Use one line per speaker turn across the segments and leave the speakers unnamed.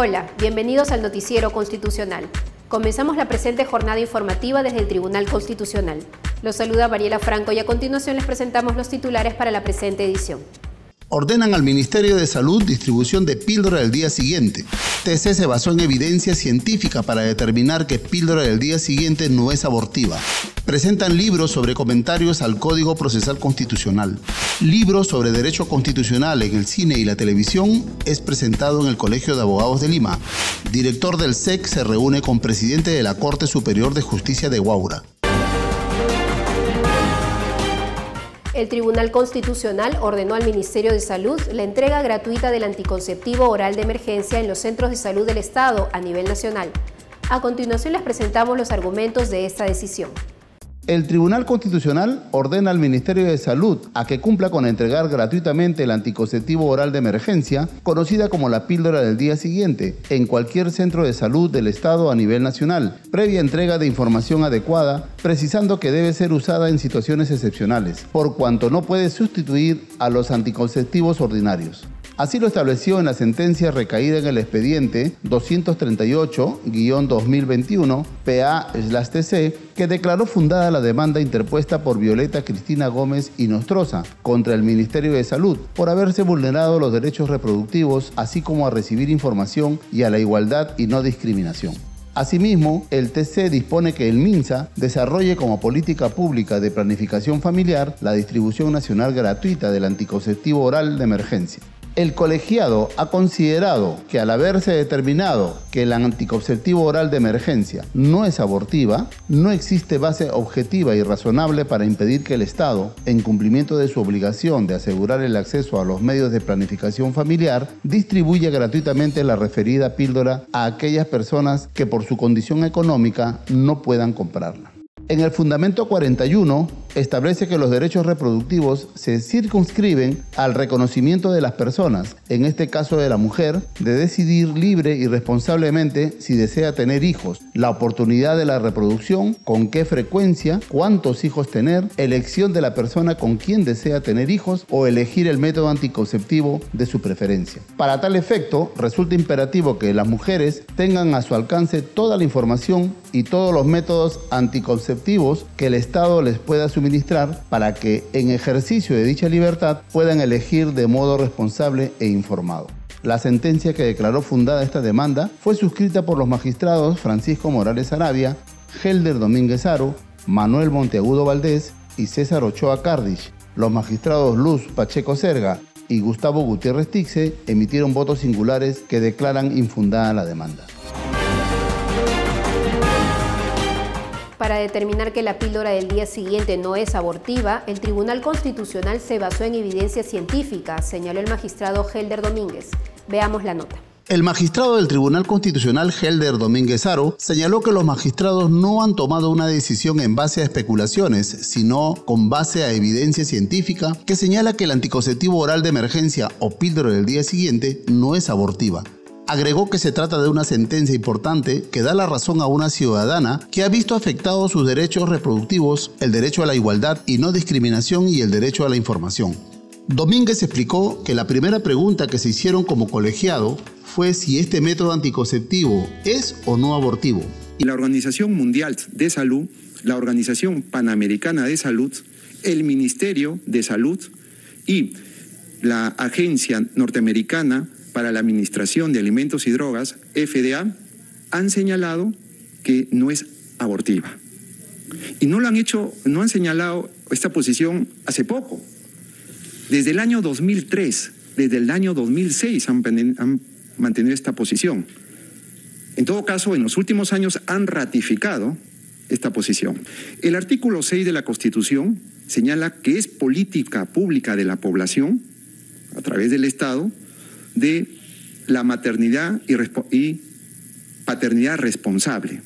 Hola, bienvenidos al Noticiero Constitucional. Comenzamos la presente jornada informativa desde el Tribunal Constitucional. Los saluda Mariela Franco y a continuación les presentamos los titulares para la presente edición.
Ordenan al Ministerio de Salud distribución de píldora del día siguiente. TC se basó en evidencia científica para determinar que píldora del día siguiente no es abortiva. Presentan libros sobre comentarios al Código Procesal Constitucional. Libros sobre derecho constitucional en el cine y la televisión es presentado en el Colegio de Abogados de Lima. Director del SEC se reúne con presidente de la Corte Superior de Justicia de Guaura.
El Tribunal Constitucional ordenó al Ministerio de Salud la entrega gratuita del anticonceptivo oral de emergencia en los centros de salud del Estado a nivel nacional. A continuación les presentamos los argumentos de esta decisión.
El Tribunal Constitucional ordena al Ministerio de Salud a que cumpla con entregar gratuitamente el anticonceptivo oral de emergencia, conocida como la píldora del día siguiente, en cualquier centro de salud del Estado a nivel nacional, previa entrega de información adecuada, precisando que debe ser usada en situaciones excepcionales, por cuanto no puede sustituir a los anticonceptivos ordinarios. Así lo estableció en la sentencia recaída en el expediente 238-2021 PA-TC, que declaró fundada la demanda interpuesta por Violeta Cristina Gómez y Nostroza contra el Ministerio de Salud por haberse vulnerado los derechos reproductivos, así como a recibir información y a la igualdad y no discriminación. Asimismo, el TC dispone que el MINSA desarrolle como política pública de planificación familiar la distribución nacional gratuita del anticonceptivo oral de emergencia. El colegiado ha considerado que al haberse determinado que el anticonceptivo oral de emergencia no es abortiva, no existe base objetiva y razonable para impedir que el Estado, en cumplimiento de su obligación de asegurar el acceso a los medios de planificación familiar, distribuya gratuitamente la referida píldora a aquellas personas que por su condición económica no puedan comprarla. En el Fundamento 41 establece que los derechos reproductivos se circunscriben al reconocimiento de las personas, en este caso de la mujer, de decidir libre y responsablemente si desea tener hijos, la oportunidad de la reproducción, con qué frecuencia, cuántos hijos tener, elección de la persona con quien desea tener hijos o elegir el método anticonceptivo de su preferencia. Para tal efecto, resulta imperativo que las mujeres tengan a su alcance toda la información y todos los métodos anticonceptivos que el Estado les pueda suministrar para que en ejercicio de dicha libertad puedan elegir de modo responsable e informado. La sentencia que declaró fundada esta demanda fue suscrita por los magistrados Francisco Morales Arabia, Helder Domínguez Aro, Manuel Monteagudo Valdés y César Ochoa Cardich. Los magistrados Luz Pacheco Serga y Gustavo Gutiérrez Tixe emitieron votos singulares que declaran infundada la demanda.
Para determinar que la píldora del día siguiente no es abortiva, el Tribunal Constitucional se basó en evidencia científica, señaló el magistrado Helder Domínguez. Veamos la nota.
El magistrado del Tribunal Constitucional Helder Domínguez Aro señaló que los magistrados no han tomado una decisión en base a especulaciones, sino con base a evidencia científica que señala que el anticonceptivo oral de emergencia o píldora del día siguiente no es abortiva. Agregó que se trata de una sentencia importante que da la razón a una ciudadana que ha visto afectados sus derechos reproductivos, el derecho a la igualdad y no discriminación y el derecho a la información. Domínguez explicó que la primera pregunta que se hicieron como colegiado fue si este método anticonceptivo es o no abortivo.
La Organización Mundial de Salud, la Organización Panamericana de Salud, el Ministerio de Salud y la Agencia Norteamericana para la Administración de Alimentos y Drogas, FDA, han señalado que no es abortiva. Y no lo han hecho, no han señalado esta posición hace poco. Desde el año 2003, desde el año 2006 han, han mantenido esta posición. En todo caso, en los últimos años han ratificado esta posición. El artículo 6 de la Constitución señala que es política pública de la población, a través del Estado, de la maternidad y, paternidad responsable.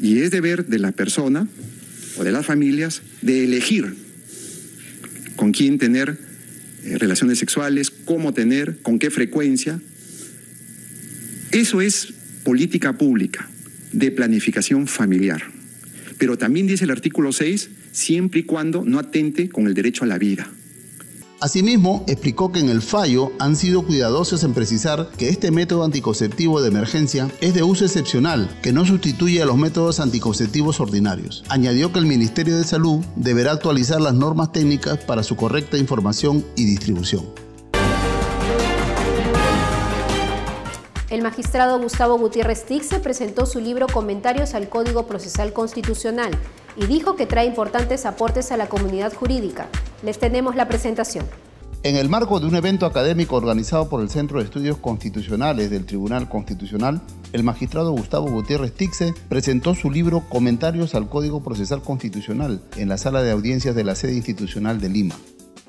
Y es deber de la persona o de las familias de elegir con quién tener eh, relaciones sexuales, cómo tener, con qué frecuencia. Eso es política pública de planificación familiar. Pero también dice el artículo 6, siempre y cuando no atente con el derecho a la vida.
Asimismo, explicó que en el fallo han sido cuidadosos en precisar que este método anticonceptivo de emergencia es de uso excepcional, que no sustituye a los métodos anticonceptivos ordinarios. Añadió que el Ministerio de Salud deberá actualizar las normas técnicas para su correcta información y distribución.
El magistrado Gustavo Gutiérrez Tixe presentó su libro Comentarios al Código Procesal Constitucional y dijo que trae importantes aportes a la comunidad jurídica. Les tenemos la presentación.
En el marco de un evento académico organizado por el Centro de Estudios Constitucionales del Tribunal Constitucional, el magistrado Gustavo Gutiérrez Tixe presentó su libro Comentarios al Código Procesal Constitucional en la sala de audiencias de la sede institucional de Lima.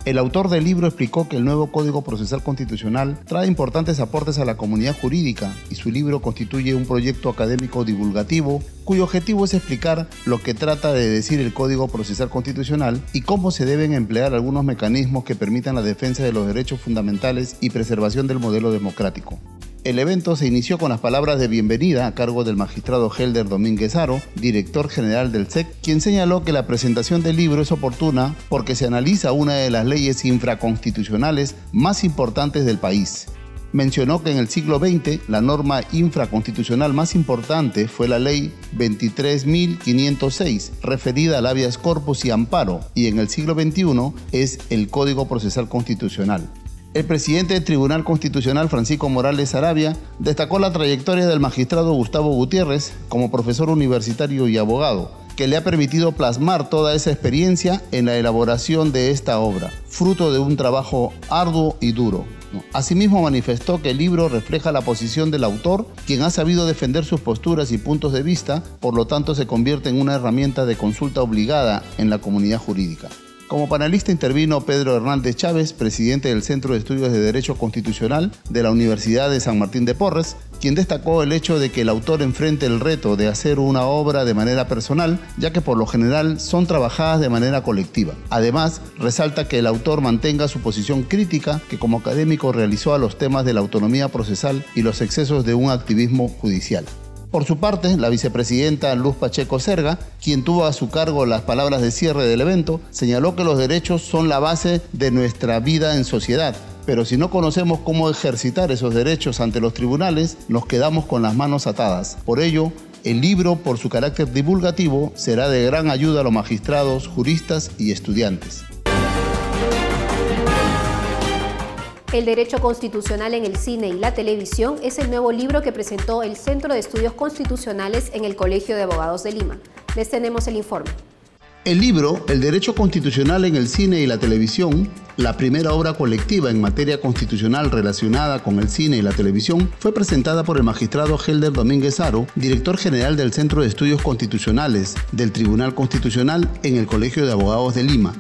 El autor del libro explicó que el nuevo Código Procesal Constitucional trae importantes aportes a la comunidad jurídica y su libro constituye un proyecto académico divulgativo cuyo objetivo es explicar lo que trata de decir el Código Procesal Constitucional y cómo se deben emplear algunos mecanismos que permitan la defensa de los derechos fundamentales y preservación del modelo democrático. El evento se inició con las palabras de bienvenida a cargo del magistrado Helder Domínguez Aro, director general del SEC, quien señaló que la presentación del libro es oportuna porque se analiza una de las leyes infraconstitucionales más importantes del país. Mencionó que en el siglo XX la norma infraconstitucional más importante fue la ley 23.506, referida al habeas corpus y amparo, y en el siglo XXI es el Código Procesal Constitucional. El presidente del Tribunal Constitucional, Francisco Morales Arabia, destacó la trayectoria del magistrado Gustavo Gutiérrez como profesor universitario y abogado, que le ha permitido plasmar toda esa experiencia en la elaboración de esta obra, fruto de un trabajo arduo y duro. Asimismo manifestó que el libro refleja la posición del autor, quien ha sabido defender sus posturas y puntos de vista, por lo tanto se convierte en una herramienta de consulta obligada en la comunidad jurídica. Como panelista intervino Pedro Hernández Chávez, presidente del Centro de Estudios de Derecho Constitucional de la Universidad de San Martín de Porres, quien destacó el hecho de que el autor enfrente el reto de hacer una obra de manera personal, ya que por lo general son trabajadas de manera colectiva. Además, resalta que el autor mantenga su posición crítica que como académico realizó a los temas de la autonomía procesal y los excesos de un activismo judicial. Por su parte, la vicepresidenta Luz Pacheco Serga, quien tuvo a su cargo las palabras de cierre del evento, señaló que los derechos son la base de nuestra vida en sociedad. Pero si no conocemos cómo ejercitar esos derechos ante los tribunales, nos quedamos con las manos atadas. Por ello, el libro, por su carácter divulgativo, será de gran ayuda a los magistrados, juristas y estudiantes.
El Derecho Constitucional en el Cine y la Televisión es el nuevo libro que presentó el Centro de Estudios Constitucionales en el Colegio de Abogados de Lima. Les tenemos el informe.
El libro El Derecho Constitucional en el Cine y la Televisión, la primera obra colectiva en materia constitucional relacionada con el cine y la televisión, fue presentada por el magistrado Helder Domínguez Aro, director general del Centro de Estudios Constitucionales del Tribunal Constitucional en el Colegio de Abogados de Lima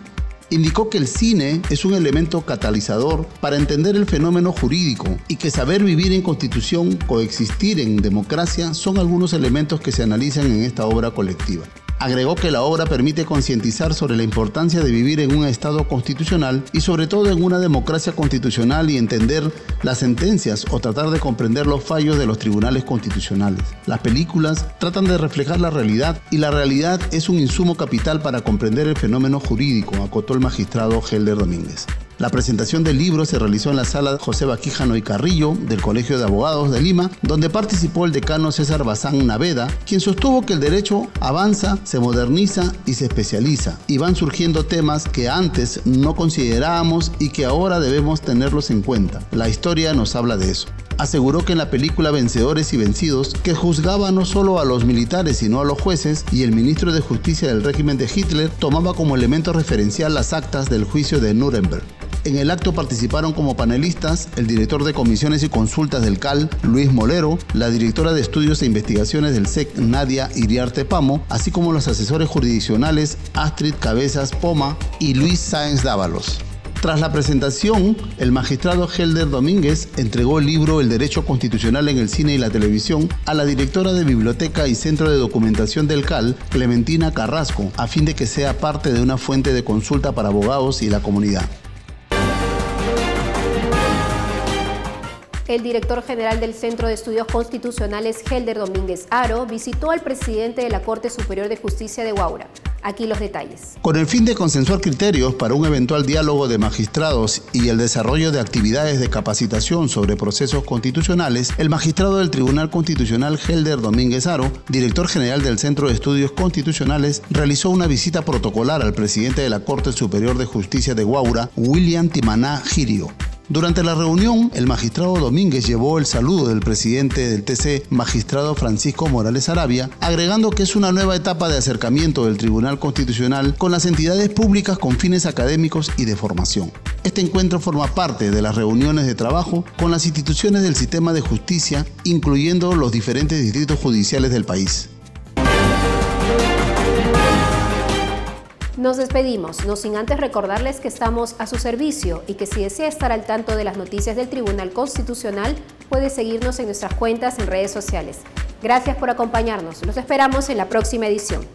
indicó que el cine es un elemento catalizador para entender el fenómeno jurídico y que saber vivir en constitución, coexistir en democracia son algunos elementos que se analizan en esta obra colectiva. Agregó que la obra permite concientizar sobre la importancia de vivir en un Estado constitucional y sobre todo en una democracia constitucional y entender las sentencias o tratar de comprender los fallos de los tribunales constitucionales. Las películas tratan de reflejar la realidad y la realidad es un insumo capital para comprender el fenómeno jurídico, acotó el magistrado Helder Domínguez. La presentación del libro se realizó en la sala José Baquíjano y Carrillo del Colegio de Abogados de Lima, donde participó el decano César Bazán Naveda, quien sostuvo que el derecho avanza, se moderniza y se especializa, y van surgiendo temas que antes no considerábamos y que ahora debemos tenerlos en cuenta. La historia nos habla de eso aseguró que en la película Vencedores y Vencidos, que juzgaba no solo a los militares sino a los jueces, y el ministro de Justicia del régimen de Hitler tomaba como elemento referencial las actas del juicio de Nuremberg. En el acto participaron como panelistas el director de comisiones y consultas del CAL, Luis Molero, la directora de estudios e investigaciones del SEC, Nadia Iriarte Pamo, así como los asesores jurisdiccionales Astrid Cabezas Poma y Luis Sáenz Dávalos. Tras la presentación, el magistrado Helder Domínguez entregó el libro El Derecho Constitucional en el Cine y la Televisión a la directora de Biblioteca y Centro de Documentación del CAL, Clementina Carrasco, a fin de que sea parte de una fuente de consulta para abogados y la comunidad.
El director general del Centro de Estudios Constitucionales, Helder Domínguez Aro, visitó al presidente de la Corte Superior de Justicia de Huaura, Aquí los detalles.
Con el fin de consensuar criterios para un eventual diálogo de magistrados y el desarrollo de actividades de capacitación sobre procesos constitucionales, el magistrado del Tribunal Constitucional Helder Domínguez Aro, director general del Centro de Estudios Constitucionales, realizó una visita protocolar al presidente de la Corte Superior de Justicia de Guaura, William Timaná Girio. Durante la reunión, el magistrado Domínguez llevó el saludo del presidente del TC, magistrado Francisco Morales Arabia, agregando que es una nueva etapa de acercamiento del Tribunal Constitucional con las entidades públicas con fines académicos y de formación. Este encuentro forma parte de las reuniones de trabajo con las instituciones del sistema de justicia, incluyendo los diferentes distritos judiciales del país.
Nos despedimos, no sin antes recordarles que estamos a su servicio y que si desea estar al tanto de las noticias del Tribunal Constitucional, puede seguirnos en nuestras cuentas en redes sociales. Gracias por acompañarnos. Los esperamos en la próxima edición.